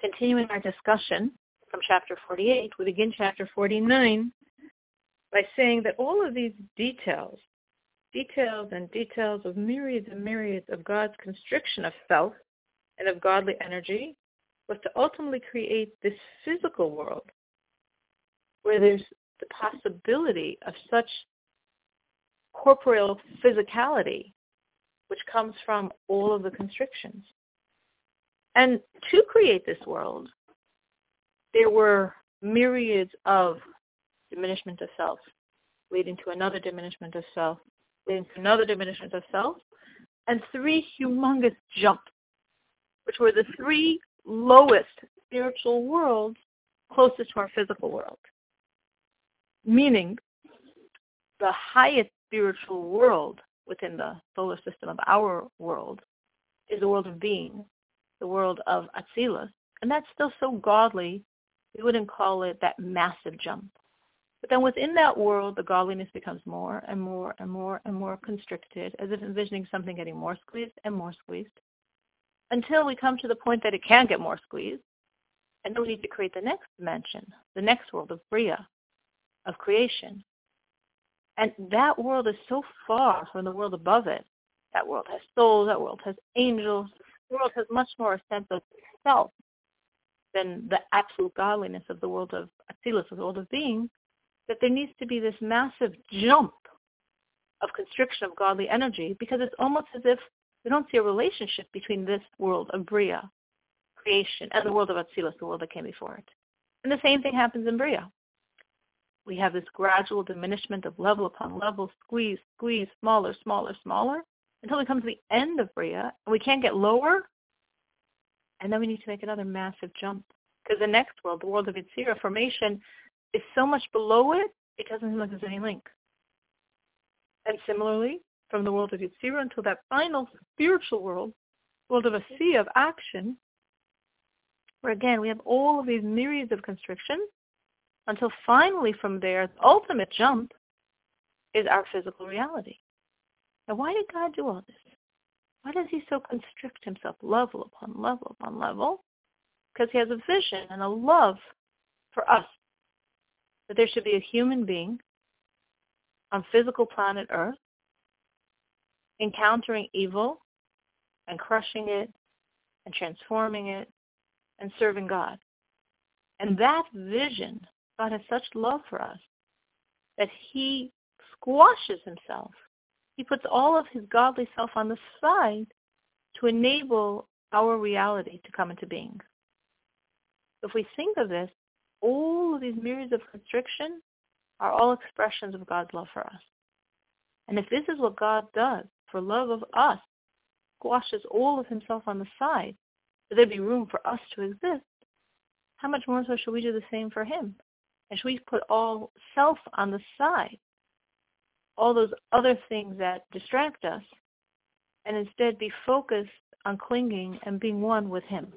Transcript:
continuing our discussion from chapter 48, we begin chapter 49 by saying that all of these details, details and details of myriads and myriads of God's constriction of self and of godly energy was to ultimately create this physical world where there's the possibility of such corporeal physicality which comes from all of the constrictions. And to create this world, there were myriads of diminishment of self, leading to another diminishment of self, leading to another diminishment of self, and three humongous jumps, which were the three lowest spiritual worlds closest to our physical world. Meaning, the highest spiritual world within the solar system of our world is the world of being, the world of Atzilus. And that's still so godly, we wouldn't call it that massive jump. But then within that world, the godliness becomes more and more and more and more constricted, as if envisioning something getting more squeezed and more squeezed, until we come to the point that it can get more squeezed. And then we need to create the next dimension, the next world of Bria, of creation. And that world is so far from the world above it. That world has souls, that world has angels, world has much more a sense of self than the absolute godliness of the world of Atzilus, of the world of being, that there needs to be this massive jump of constriction of godly energy because it's almost as if we don't see a relationship between this world of Bria, creation, and the world of Atzilus, the world that came before it. And the same thing happens in Bria we have this gradual diminishment of level upon level, squeeze, squeeze, smaller, smaller, smaller, until we come to the end of Bria, and we can't get lower, and then we need to make another massive jump. Because the next world, the world of Yetzirah formation, is so much below it, it doesn't seem like there's any link. And similarly, from the world of Yetzirah until that final spiritual world, world of a sea of action, where again we have all of these myriads of constrictions, until finally from there, the ultimate jump is our physical reality. Now, why did God do all this? Why does he so constrict himself level upon level upon level? Because he has a vision and a love for us. That there should be a human being on physical planet Earth encountering evil and crushing it and transforming it and serving God. And that vision God has such love for us that he squashes himself. He puts all of his godly self on the side to enable our reality to come into being. If we think of this, all of these myriads of constriction are all expressions of God's love for us. And if this is what God does for love of us, squashes all of himself on the side, so there'd be room for us to exist, how much more so should we do the same for him? And should we put all self on the side, all those other things that distract us, and instead be focused on clinging and being one with him?